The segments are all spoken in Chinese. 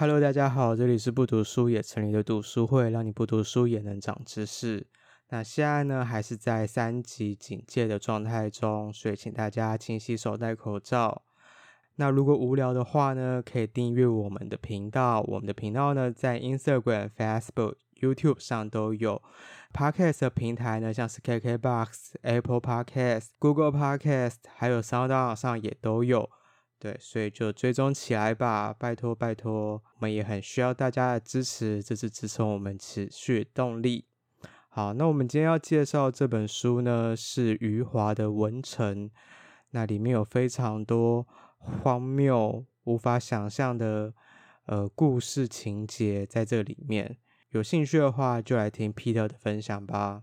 Hello，大家好，这里是不读书也成立的读书会，让你不读书也能长知识。那现在呢，还是在三级警戒的状态中，所以请大家勤洗手、戴口罩。那如果无聊的话呢，可以订阅我们的频道。我们的频道呢，在 Instagram、Facebook、YouTube 上都有。Podcast 的平台呢，像是 KKBox、Apple Podcast、Google Podcast，还有 SoundOn 上也都有。对，所以就追踪起来吧，拜托拜托，我们也很需要大家的支持，这是支持我们持续动力。好，那我们今天要介绍这本书呢，是余华的《文城》，那里面有非常多荒谬、无法想象的呃故事情节在这里面。有兴趣的话，就来听 Peter 的分享吧。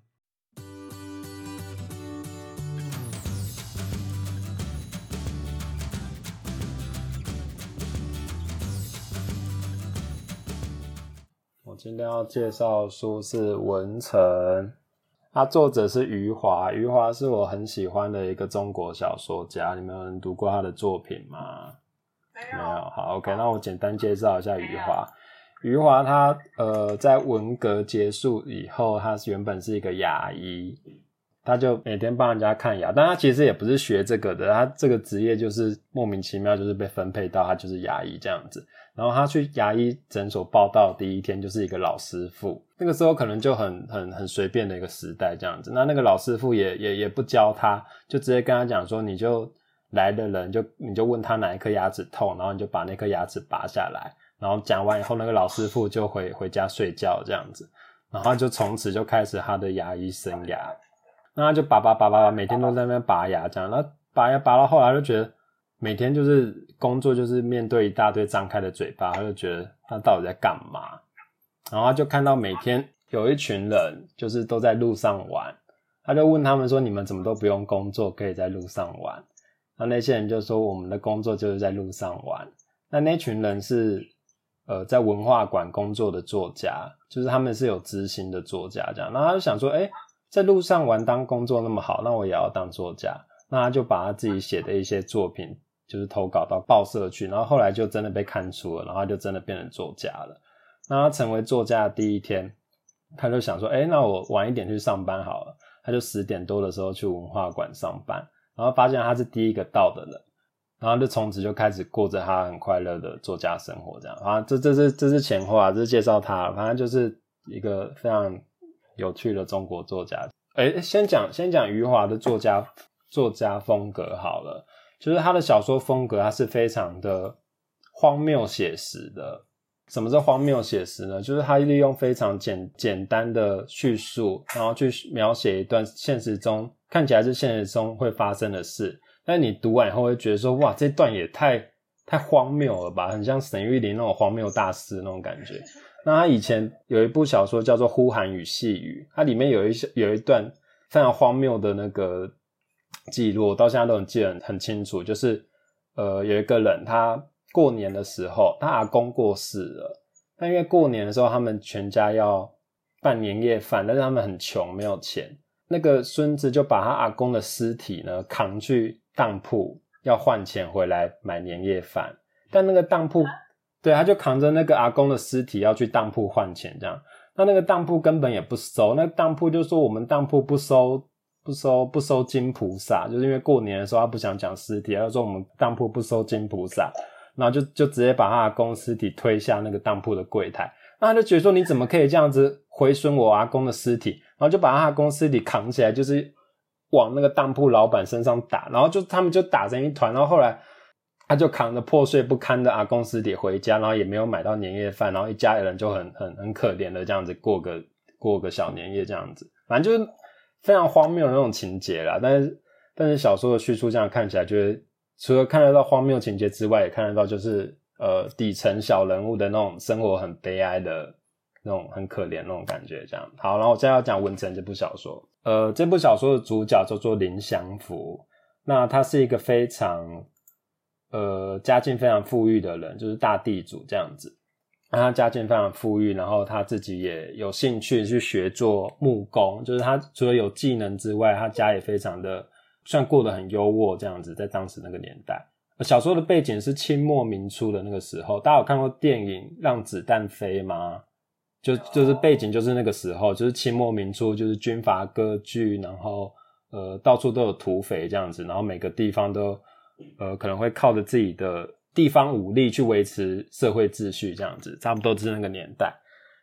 今天要介绍的书是《文成》，它作者是余华。余华是我很喜欢的一个中国小说家。你们有人读过他的作品吗？没有。没有。好，OK，那我简单介绍一下余华。余华他呃，在文革结束以后，他原本是一个牙医，他就每天帮人家看牙。但他其实也不是学这个的，他这个职业就是莫名其妙，就是被分配到他就是牙医这样子。然后他去牙医诊所报到第一天，就是一个老师傅。那个时候可能就很很很随便的一个时代这样子。那那个老师傅也也也不教他，就直接跟他讲说，你就来的人就你就问他哪一颗牙齿痛，然后你就把那颗牙齿拔下来。然后讲完以后，那个老师傅就回回家睡觉这样子。然后就从此就开始他的牙医生涯。那他就拔拔拔拔拔，每天都在那边拔牙这样。那拔牙拔到后来就觉得。每天就是工作，就是面对一大堆张开的嘴巴，他就觉得他到底在干嘛？然后他就看到每天有一群人，就是都在路上玩，他就问他们说：“你们怎么都不用工作，可以在路上玩？”那那些人就说：“我们的工作就是在路上玩。”那那群人是呃在文化馆工作的作家，就是他们是有知心的作家这样。那他就想说：“哎，在路上玩当工作那么好，那我也要当作家。”那他就把他自己写的一些作品。就是投稿到报社去，然后后来就真的被看出了，然后他就真的变成作家了。那他成为作家的第一天，他就想说：“哎，那我晚一点去上班好了。”他就十点多的时候去文化馆上班，然后发现他是第一个到的人，然后就从此就开始过着他很快乐的作家生活。这样啊，这这是这是前话，这是介绍他，反正就是一个非常有趣的中国作家。哎，先讲先讲余华的作家作家风格好了。就是他的小说风格，他是非常的荒谬写实的。什么是荒谬写实呢？就是他利用非常简简单的叙述，然后去描写一段现实中看起来是现实中会发生的事，但你读完以后会觉得说，哇，这段也太太荒谬了吧，很像沈玉琳那种荒谬大师那种感觉。那他以前有一部小说叫做《呼喊与细雨》，它里面有一些有一段非常荒谬的那个。记录我到现在都很记得很很清楚，就是呃有一个人他过年的时候，他阿公过世了，但因为过年的时候他们全家要办年夜饭，但是他们很穷没有钱，那个孙子就把他阿公的尸体呢扛去当铺要换钱回来买年夜饭，但那个当铺对他就扛着那个阿公的尸体要去当铺换钱这样，那那个当铺根本也不收，那当铺就说我们当铺不收。不收不收金菩萨，就是因为过年的时候他不想讲尸体，他说我们当铺不收金菩萨，然后就就直接把他的公尸体推下那个当铺的柜台，那他就觉得说你怎么可以这样子毁损我阿公的尸体，然后就把他的公尸体扛起来，就是往那个当铺老板身上打，然后就他们就打成一团，然后后来他就扛着破碎不堪的阿公尸体回家，然后也没有买到年夜饭，然后一家人就很很很可怜的这样子过个过个小年夜这样子，反正就是。非常荒谬的那种情节啦，但是但是小说的叙述这样看起来，就是除了看得到荒谬情节之外，也看得到就是呃底层小人物的那种生活很悲哀的那种很可怜那种感觉。这样好，然后我现在要讲《文成》这部小说。呃，这部小说的主角叫做林祥福，那他是一个非常呃家境非常富裕的人，就是大地主这样子。他家境非常富裕，然后他自己也有兴趣去学做木工，就是他除了有技能之外，他家也非常的算过得很优渥这样子，在当时那个年代。小说的背景是清末民初的那个时候，大家有看过电影《让子弹飞》吗？就就是背景就是那个时候，就是清末民初，就是军阀割据，然后呃到处都有土匪这样子，然后每个地方都呃可能会靠着自己的地方武力去维持社会秩序这样子，差不多是那个年代。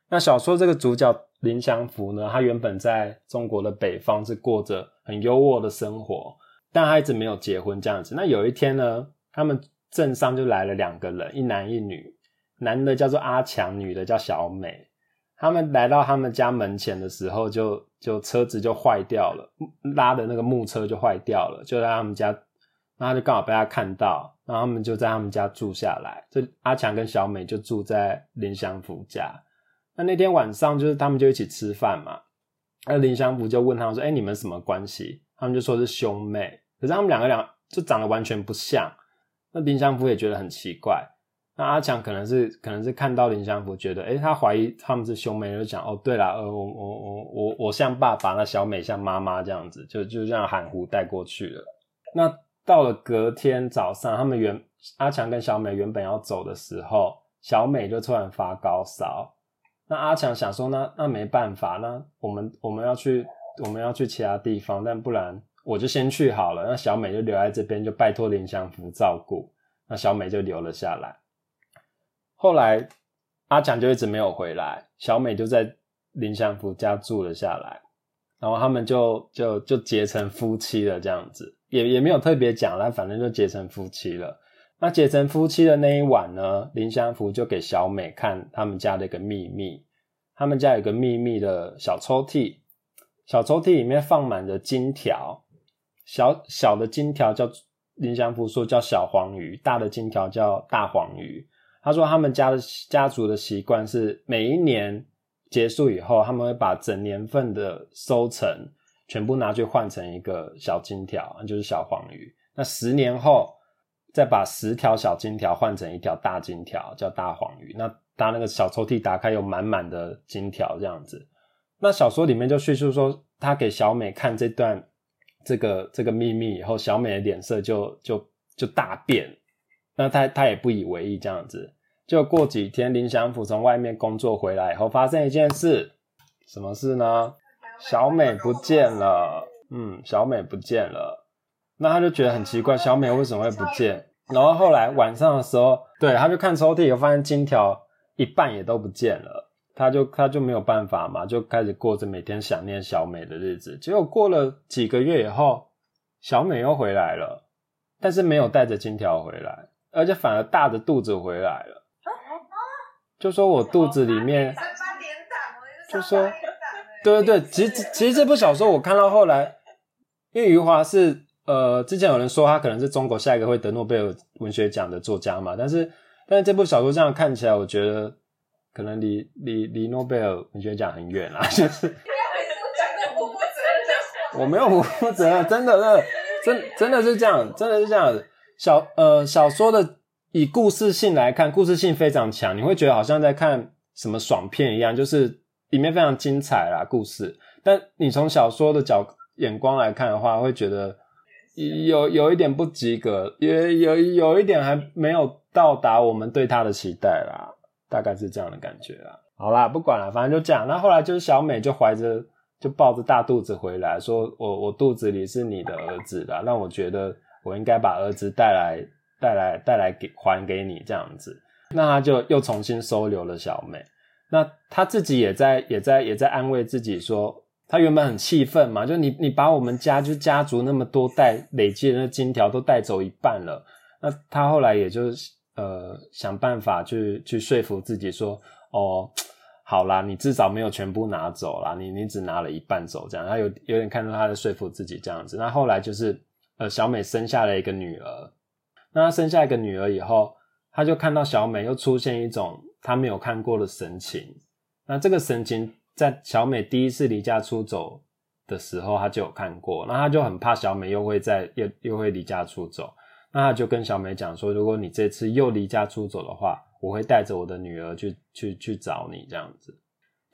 那小说这个主角林祥福呢，他原本在中国的北方是过着很优渥的生活，但他一直没有结婚这样子。那有一天呢，他们镇上就来了两个人，一男一女，男的叫做阿强，女的叫小美。他们来到他们家门前的时候就，就就车子就坏掉了，拉的那个木车就坏掉了，就在他们家，然后就刚好被他看到，然后他们就在他们家住下来。这阿强跟小美就住在林祥福家。那那天晚上就是他们就一起吃饭嘛，那林祥福就问他们说：“哎、你们什么关系？”他们就说是兄妹，可是他们两个两就长得完全不像。那林祥福也觉得很奇怪。那阿强可能是可能是看到林祥福，觉得哎、他怀疑他们是兄妹，就讲哦，对了，呃，我我我我我像爸爸，那小美像妈妈这样子，就就这样含糊带过去了。那到了隔天早上，他们原阿强跟小美原本要走的时候，小美就突然发高烧。那阿强想说，那那没办法，那我们我们要去我们要去其他地方，但不然我就先去好了。那小美就留在这边，就拜托林祥福照顾。那小美就留了下来。后来阿强就一直没有回来，小美就在林祥福家住了下来，然后他们就就就结成夫妻了，这样子也也没有特别讲，但反正就结成夫妻了。那结成夫妻的那一晚呢，林祥福就给小美看他们家的一个秘密，他们家有个秘密的小抽屉，小抽屉里面放满着金条，小小的金条叫林祥福说叫小黄鱼，大的金条叫大黄鱼。他说，他们家的家族的习惯是每一年结束以后，他们会把整年份的收成全部拿去换成一个小金条，就是小黄鱼。那十年后，再把十条小金条换成一条大金条，叫大黄鱼。那他那个小抽屉打开，有满满的金条这样子。那小说里面就叙述说，他给小美看这段这个这个秘密以后，小美的脸色就就就大变。那他他也不以为意，这样子。就过几天，林祥福从外面工作回来以后，发生一件事，什么事呢？小美不见了。嗯，小美不见了。那他就觉得很奇怪，小美为什么会不见？然后后来晚上的时候，对，他就看抽屉，又发现金条一半也都不见了。他就他就没有办法嘛，就开始过着每天想念小美的日子。结果过了几个月以后，小美又回来了，但是没有带着金条回来。而且反而大着肚子回来了，就说我肚子里面，就说，对对对，其实其实这部小说我看到后来，因为余华是呃，之前有人说他可能是中国下一个会得诺贝尔文学奖的作家嘛，但是但是这部小说这样看起来，我觉得可能离离离诺贝尔文学奖很远啦，就是，我没有不负责任，真的真的真真的是这样，真的是这样子。小呃小说的以故事性来看，故事性非常强，你会觉得好像在看什么爽片一样，就是里面非常精彩啦故事。但你从小说的角眼光来看的话，会觉得有有一点不及格，也有有一点还没有到达我们对他的期待啦，大概是这样的感觉啦。好啦，不管了，反正就这样。那后来就是小美就怀着就抱着大肚子回来，说我我肚子里是你的儿子啦，让我觉得。我应该把儿子带来，带来，带来给还给你这样子，那他就又重新收留了小美。那他自己也在，也在，也在安慰自己说，他原本很气愤嘛，就你，你把我们家就家族那么多代累积的那金条都带走一半了。那他后来也就呃想办法去去说服自己说，哦，好啦，你至少没有全部拿走啦，你你只拿了一半走，这样。他有有点看到他在说服自己这样子。那后来就是。呃，小美生下了一个女儿。那她生下一个女儿以后，她就看到小美又出现一种她没有看过的神情。那这个神情在小美第一次离家出走的时候，他就有看过。那他就很怕小美又会在又又会离家出走。那他就跟小美讲说：“如果你这次又离家出走的话，我会带着我的女儿去去去找你。”这样子。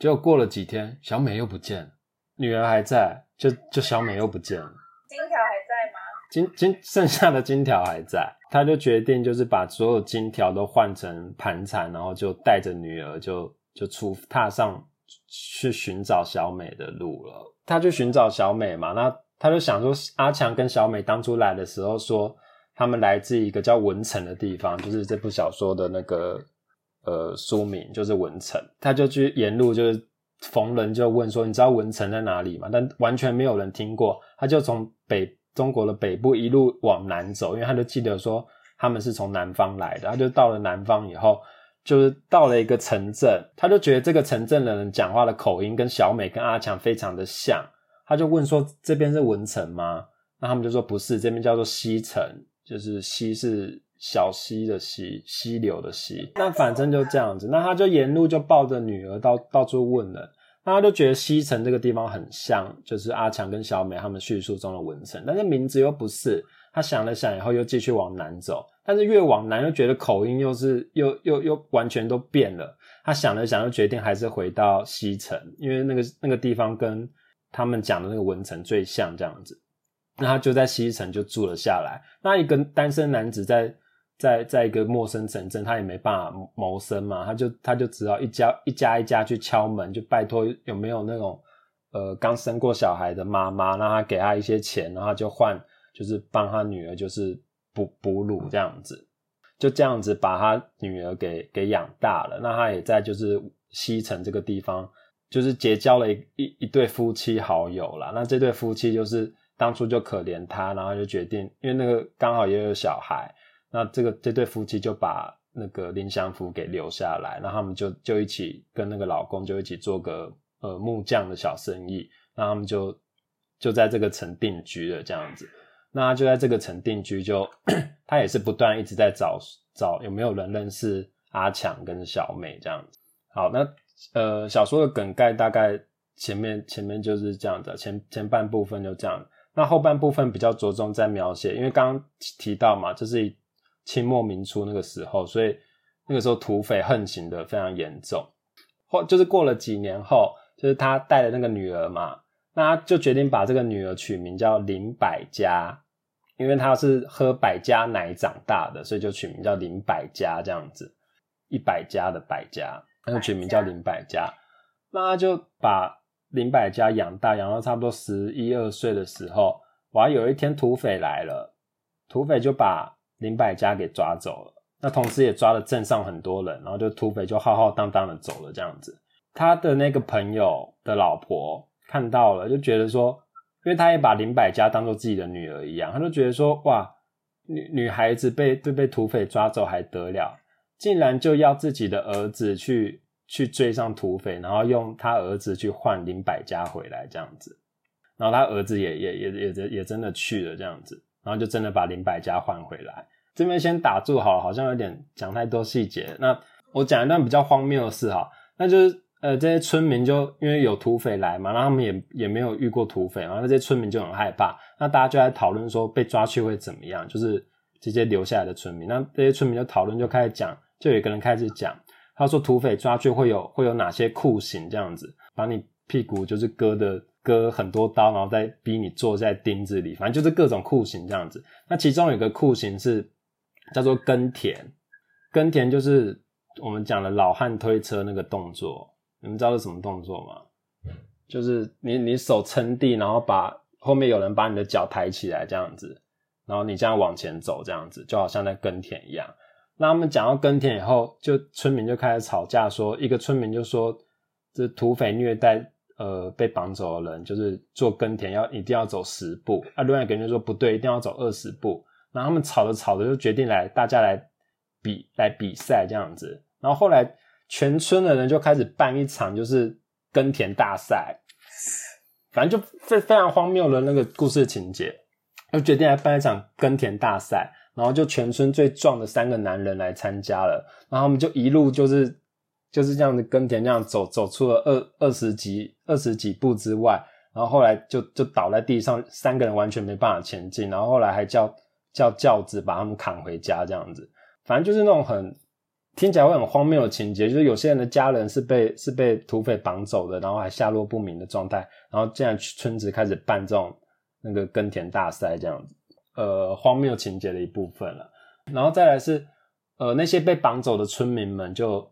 结果过了几天，小美又不见了，女儿还在，就就小美又不见了。金条还在吗？金金剩下的金条还在，他就决定就是把所有金条都换成盘缠，然后就带着女儿就就出踏上去寻找小美的路了。他去寻找小美嘛，那他就想说，阿强跟小美当初来的时候说，他们来自一个叫文城的地方，就是这部小说的那个呃书名就是文城。他就去沿路就是逢人就问说，你知道文城在哪里吗？但完全没有人听过。他就从北。中国的北部一路往南走，因为他就记得说他们是从南方来的，他就到了南方以后，就是到了一个城镇，他就觉得这个城镇的人讲话的口音跟小美跟阿强非常的像，他就问说，这边是文城吗？那他们就说不是，这边叫做溪城，就是溪是小溪的溪，溪流的溪。那反正就这样子，那他就沿路就抱着女儿到到处问了。大家都觉得西城这个地方很像，就是阿强跟小美他们叙述中的文城，但是名字又不是。他想了想以后，又继续往南走，但是越往南又觉得口音又是又又又完全都变了。他想了想，又决定还是回到西城，因为那个那个地方跟他们讲的那个文城最像这样子。那他就在西城就住了下来。那一个单身男子在。在在一个陌生城镇，他也没办法谋生嘛，他就他就只好一家一家一家去敲门，就拜托有没有那种呃刚生过小孩的妈妈，让他给他一些钱，然后就换就是帮他女儿就是哺哺乳这样子，就这样子把他女儿给给养大了。那他也在就是西城这个地方，就是结交了一一一对夫妻好友啦。那这对夫妻就是当初就可怜他，然后就决定，因为那个刚好也有小孩。那这个这对夫妻就把那个林祥福给留下来，然后他们就就一起跟那个老公就一起做个呃木匠的小生意，那他们就就在这个城定居了这样子。那就在这个城定居就，他也是不断一直在找找有没有人认识阿强跟小美这样子。好，那呃小说的梗概大概前面前面就是这样子，前前半部分就这样，那后半部分比较着重在描写，因为刚刚提到嘛，这是。清末民初那个时候，所以那个时候土匪横行的非常严重。后就是过了几年后，就是他带了那个女儿嘛，那他就决定把这个女儿取名叫林百家，因为他是喝百家奶长大的，所以就取名叫林百家这样子，一百家的百家，那就取名叫林百家。那他就把林百家养大，养到差不多十一二岁的时候，哇，有一天土匪来了，土匪就把林百家给抓走了，那同时也抓了镇上很多人，然后就土匪就浩浩荡荡的走了这样子。他的那个朋友的老婆看到了，就觉得说，因为他也把林百家当做自己的女儿一样，他就觉得说，哇，女女孩子被被被土匪抓走还得了，竟然就要自己的儿子去去追上土匪，然后用他儿子去换林百家回来这样子，然后他儿子也也也也也真的去了这样子。然后就真的把林百家换回来。这边先打住好了，好像有点讲太多细节。那我讲一段比较荒谬的事哈，那就是呃这些村民就因为有土匪来嘛，然后他们也也没有遇过土匪，然后那些村民就很害怕。那大家就在讨论说被抓去会怎么样，就是这些留下来的村民。那这些村民就讨论就开始讲，就有一个人开始讲，他说土匪抓去会有会有哪些酷刑这样子，把你屁股就是割的。割很多刀，然后再逼你坐在钉子里，反正就是各种酷刑这样子。那其中有一个酷刑是叫做耕田，耕田就是我们讲的老汉推车那个动作。你们知道是什么动作吗？就是你你手撑地，然后把后面有人把你的脚抬起来这样子，然后你这样往前走这样子，就好像在耕田一样。那他们讲到耕田以后，就村民就开始吵架说，说一个村民就说这土匪虐待。呃，被绑走的人就是做耕田要一定要走十步，啊，另外一个人就说不对，一定要走二十步。然后他们吵着吵着就决定来大家来比来比赛这样子。然后后来全村的人就开始办一场就是耕田大赛，反正就非非常荒谬的那个故事情节，就决定来办一场耕田大赛。然后就全村最壮的三个男人来参加了，然后他们就一路就是。就是这样子耕田，这样走走出了二二十几二十几步之外，然后后来就就倒在地上，三个人完全没办法前进，然后后来还叫叫轿子把他们扛回家，这样子，反正就是那种很听起来会很荒谬的情节，就是有些人的家人是被是被土匪绑走的，然后还下落不明的状态，然后这样村子开始办这种那个耕田大赛这样子，呃，荒谬情节的一部分了。然后再来是，呃，那些被绑走的村民们就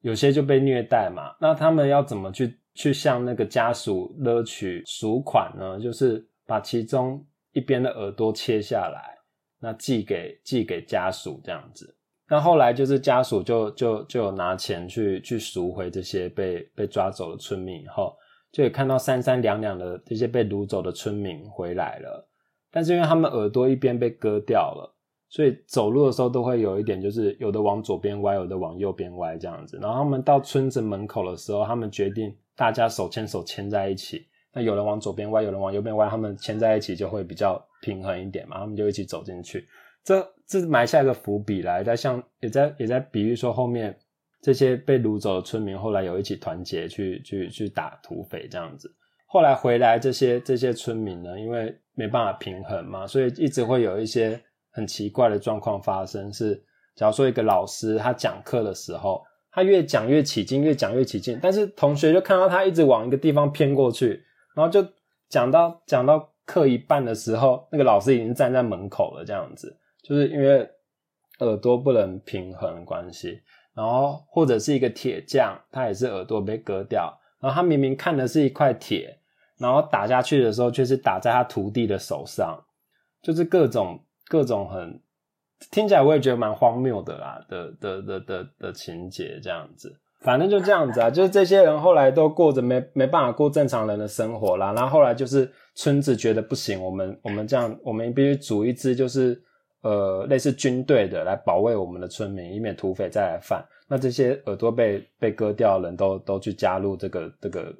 有些就被虐待嘛，那他们要怎么去去向那个家属勒取赎款呢？就是把其中一边的耳朵切下来，那寄给寄给家属这样子。那后来就是家属就就就有拿钱去去赎回这些被被抓走的村民以后，就也看到三三两两的这些被掳走的村民回来了，但是因为他们耳朵一边被割掉了，所以走路的时候都会有一点，就是有的往左边歪，有的往右边歪这样子。然后他们到村子门口的时候，他们决定大家手牵手牵在一起。那有人往左边歪，有人往右边歪，他们牵在一起就会比较平衡一点嘛，他们就一起走进去。这这埋下一个伏笔来，在像也在也在比喻说后面。这些被掳走的村民后来有一起团结去去去打土匪这样子，后来回来这些这些村民呢，因为没办法平衡嘛，所以一直会有一些很奇怪的状况发生。是假如说一个老师他讲课的时候，他越讲越起劲，越讲越起劲，但是同学就看到他一直往一个地方偏过去，然后就讲到讲到课一半的时候，那个老师已经站在门口了，这样子，就是因为耳朵不能平衡关系。然后或者是一个铁匠，他也是耳朵被割掉，然后他明明看的是一块铁，然后打下去的时候却是打在他徒弟的手上，就是各种各种很听起来我也觉得蛮荒谬的啦的的的的的，情节这样子，反正就这样子啊，就是这些人后来都过着没没办法过正常人的生活啦，然后后来就是村子觉得不行，我们我们这样我们必须组一支就是。呃，类似军队的来保卫我们的村民，以免土匪再来犯。那这些耳朵被被割掉的人都都去加入这个这个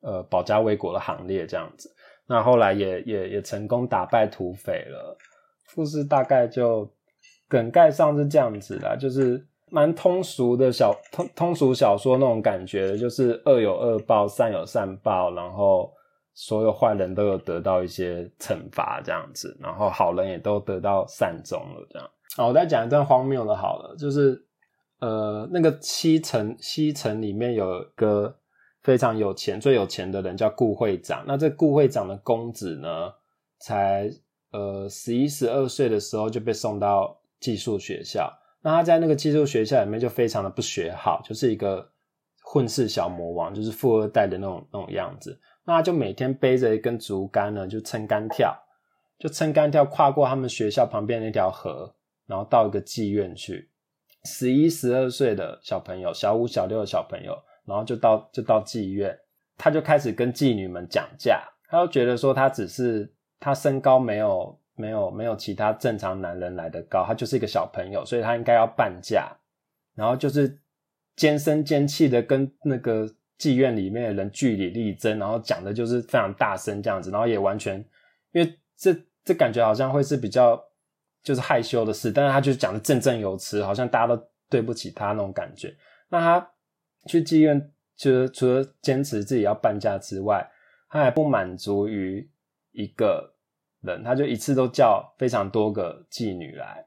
呃保家卫国的行列，这样子。那后来也也也成功打败土匪了。故事大概就梗概上是这样子啦，就是蛮通俗的小通通俗小说那种感觉，就是恶有恶报，善有善报，然后。所有坏人都有得到一些惩罚，这样子，然后好人也都得到善终了，这样。好，我再讲一段荒谬的，好了，就是呃，那个西城西城里面有一个非常有钱、最有钱的人叫顾会长。那这顾会长的公子呢，才呃十一十二岁的时候就被送到寄宿学校。那他在那个寄宿学校里面就非常的不学好，就是一个混世小魔王，就是富二代的那种那种样子。那他就每天背着一根竹竿呢，就撑竿跳，就撑竿跳，跨过他们学校旁边那条河，然后到一个妓院去。十一、十二岁的小朋友，小五、小六的小朋友，然后就到就到妓院，他就开始跟妓女们讲价。他就觉得说，他只是他身高没有没有没有其他正常男人来得高，他就是一个小朋友，所以他应该要半价。然后就是尖声尖气的跟那个。妓院里面的人据理力争，然后讲的就是非常大声这样子，然后也完全，因为这这感觉好像会是比较就是害羞的事，但是他就讲的振振有词，好像大家都对不起他那种感觉。那他去妓院，就是除了坚持自己要半价之外，他还不满足于一个人，他就一次都叫非常多个妓女来，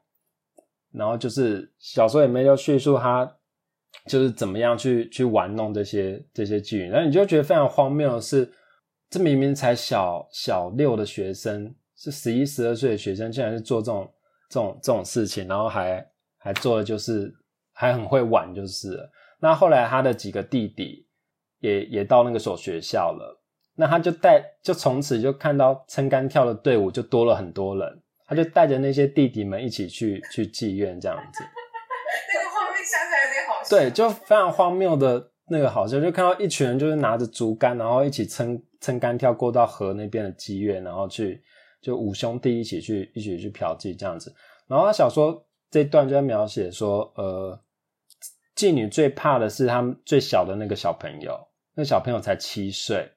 然后就是小说里面就叙述他。就是怎么样去去玩弄这些这些妓女，然后你就觉得非常荒谬的是，这明明才小小六的学生，是十一十二岁的学生，竟然是做这种这种这种事情，然后还还做的就是还很会玩，就是了。那后来他的几个弟弟也也到那个所学校了，那他就带就从此就看到撑杆跳的队伍就多了很多人，他就带着那些弟弟们一起去去妓院这样子。那个画面想起来也好笑对，就非常荒谬的那个好笑，就看到一群人就是拿着竹竿，然后一起撑撑杆跳过到河那边的妓院，然后去就五兄弟一起去一起去嫖妓这样子。然后他小说这段就在描写说，呃，妓女最怕的是他们最小的那个小朋友，那个小朋友才七岁。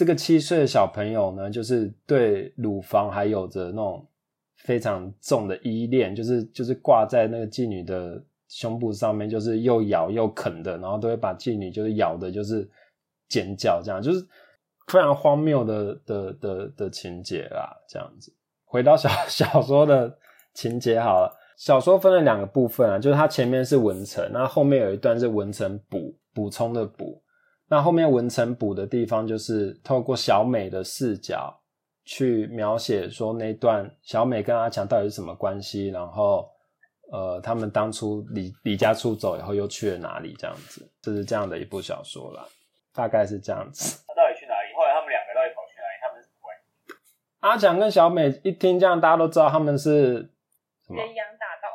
这个七岁的小朋友呢，就是对乳房还有着那种非常重的依恋，就是就是挂在那个妓女的。胸部上面就是又咬又啃的，然后都会把妓女就是咬的，就是尖叫，这样就是非常荒谬的的的的情节啦。这样子，回到小小说的情节好了。小说分了两个部分啊，就是它前面是文成，那后面有一段是文成补补充的补。那后面文成补的地方，就是透过小美的视角去描写说那段小美跟阿强到底是什么关系，然后。呃，他们当初离离家出走以后又去了哪里？这样子，就是这样的一部小说啦，大概是这样子。他到底去哪里？后来他们两个到底跑去哪里？他们是什么关系？阿强跟小美一听这样，大家都知道他们是鸳鸯大盗，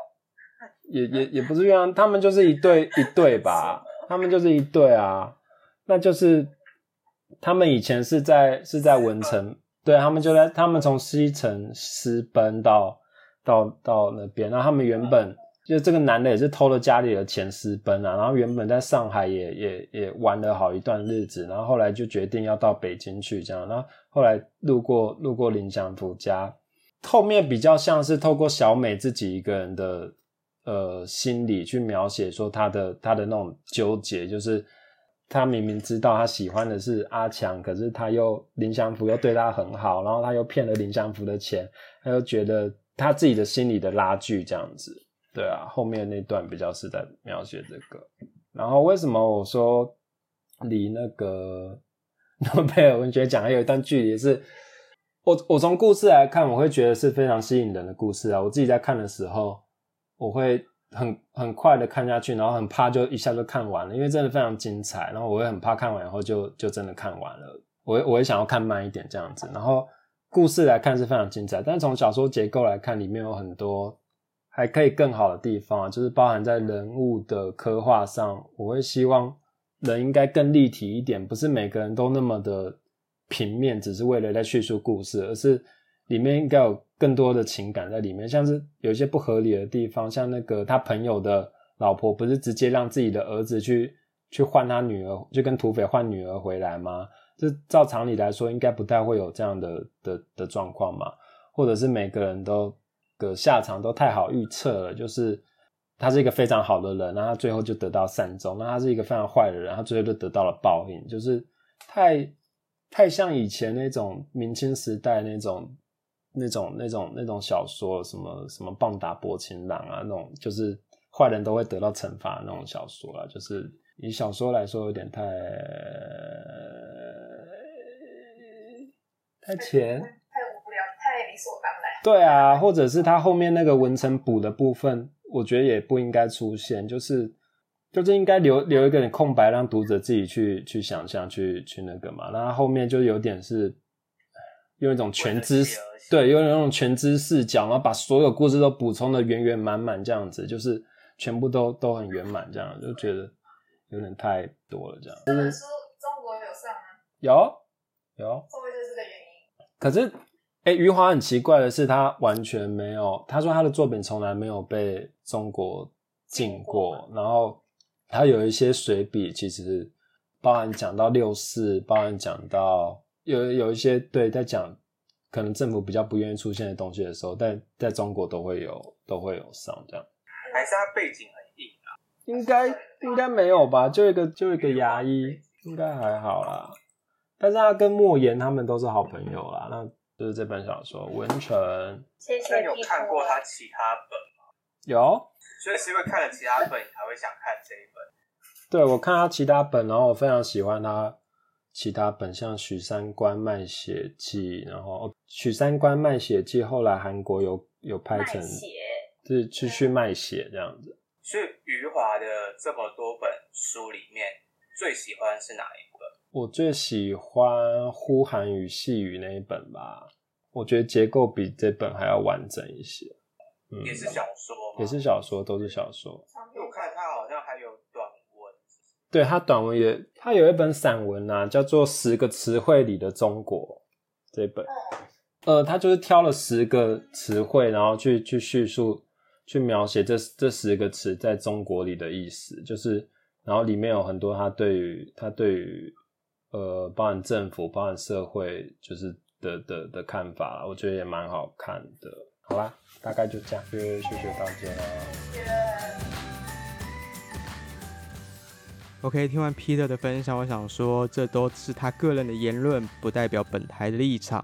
也也也不是鸳鸯，他们就是一对一对吧？他们就是一对啊，那就是他们以前是在是在文城，对，他们就在他们从西城私奔到到到那边，然后他们原本就这个男的也是偷了家里的钱私奔啊，然后原本在上海也也也玩了好一段日子，然后后来就决定要到北京去这样，然后后来路过路过林祥福家，后面比较像是透过小美自己一个人的。呃，心理去描写说她的她的那种纠结，就是他明明知道他喜欢的是阿强，可是他又林祥福又对他很好，然后他又骗了林祥福的钱，他又觉得他自己的心理的拉锯这样子，对啊，后面那段比较是在描写这个。然后为什么我说离那个诺贝尔文学奖还有一段距离？是我我从故事来看，我会觉得是非常吸引人的故事啊，我自己在看的时候。我会很很快的看下去，然后很怕就一下就看完了，因为真的非常精彩。然后我会很怕看完以后就就真的看完了。我我会想要看慢一点这样子。然后故事来看是非常精彩，但是从小说结构来看，里面有很多还可以更好的地方，就是包含在人物的刻画上。我会希望人应该更立体一点，不是每个人都那么的平面，只是为了在叙述故事，而是。里面应该有更多的情感在里面，像是有一些不合理的地方，像那个他朋友的老婆不是直接让自己的儿子去去换他女儿，就跟土匪换女儿回来吗？这照常理来说应该不太会有这样的的的状况嘛，或者是每个人都的下场都太好预测了，就是他是一个非常好的人，那他最后就得到善终；那他是一个非常坏的人，他最后就得到了报应，就是太太像以前那种明清时代那种。那种那种那种小说，什么什么棒打薄情郎啊，那种就是坏人都会得到惩罚那种小说啊，就是以小说来说有点太太浅，太无聊，太理所当然。对啊，或者是他后面那个文成补的部分，我觉得也不应该出现，就是就是应该留留一个点空白，让读者自己去去想象，去去那个嘛。那他后面就有点是。用一种全知识，对，用那种全知视角，然后把所有故事都补充的圆圆满满，这样子，就是全部都都很圆满，这样就觉得有点太多了，这样。这本书中国有上吗？有，有。会不会就是这个原因？可是，哎、欸，余华很奇怪的是，他完全没有，他说他的作品从来没有被中国禁过，过然后他有一些随笔，其实包含讲到六四，包含讲到。有有一些对在讲，可能政府比较不愿意出现的东西的时候，但在中国都会有都会有上这样。还是他背景很硬啊？应该应该没有吧？就一个就一个牙医，应该还好啦。但是他跟莫言他们都是好朋友啦。那就是这本小说《文成》。谢谢。有看过他其他本吗？有。所以是因为看了其他本，你才会想看这一本？对，我看他其他本，然后我非常喜欢他。其他本像《许三观卖血记》，然后《许三观卖血记》后来韩国有有拍成，就是去去卖血这样子。所以余华的这么多本书里面，最喜欢是哪一本？我最喜欢《呼喊与细语》那一本吧，我觉得结构比这本还要完整一些。嗯，也是小说，也是小说，都是小说。我看。对，他短文也，他有一本散文啊，叫做《十个词汇里的中国》这本，呃，他就是挑了十个词汇，然后去去叙述、去描写这这十个词在中国里的意思，就是，然后里面有很多他对于他对于呃，包含政府、包含社会，就是的的的看法，我觉得也蛮好看的。好啦，大概就这样，就谢谢大家。OK，听完 Peter 的分享，我想说，这都是他个人的言论，不代表本台的立场。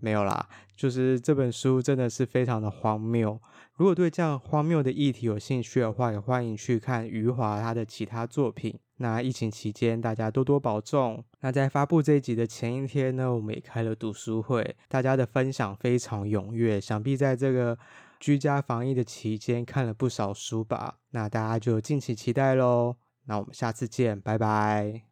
没有啦，就是这本书真的是非常的荒谬。如果对这样荒谬的议题有兴趣的话，也欢迎去看余华他的其他作品。那疫情期间，大家多多保重。那在发布这一集的前一天呢，我们也开了读书会，大家的分享非常踊跃，想必在这个。居家防疫的期间看了不少书吧？那大家就敬请期待喽。那我们下次见，拜拜。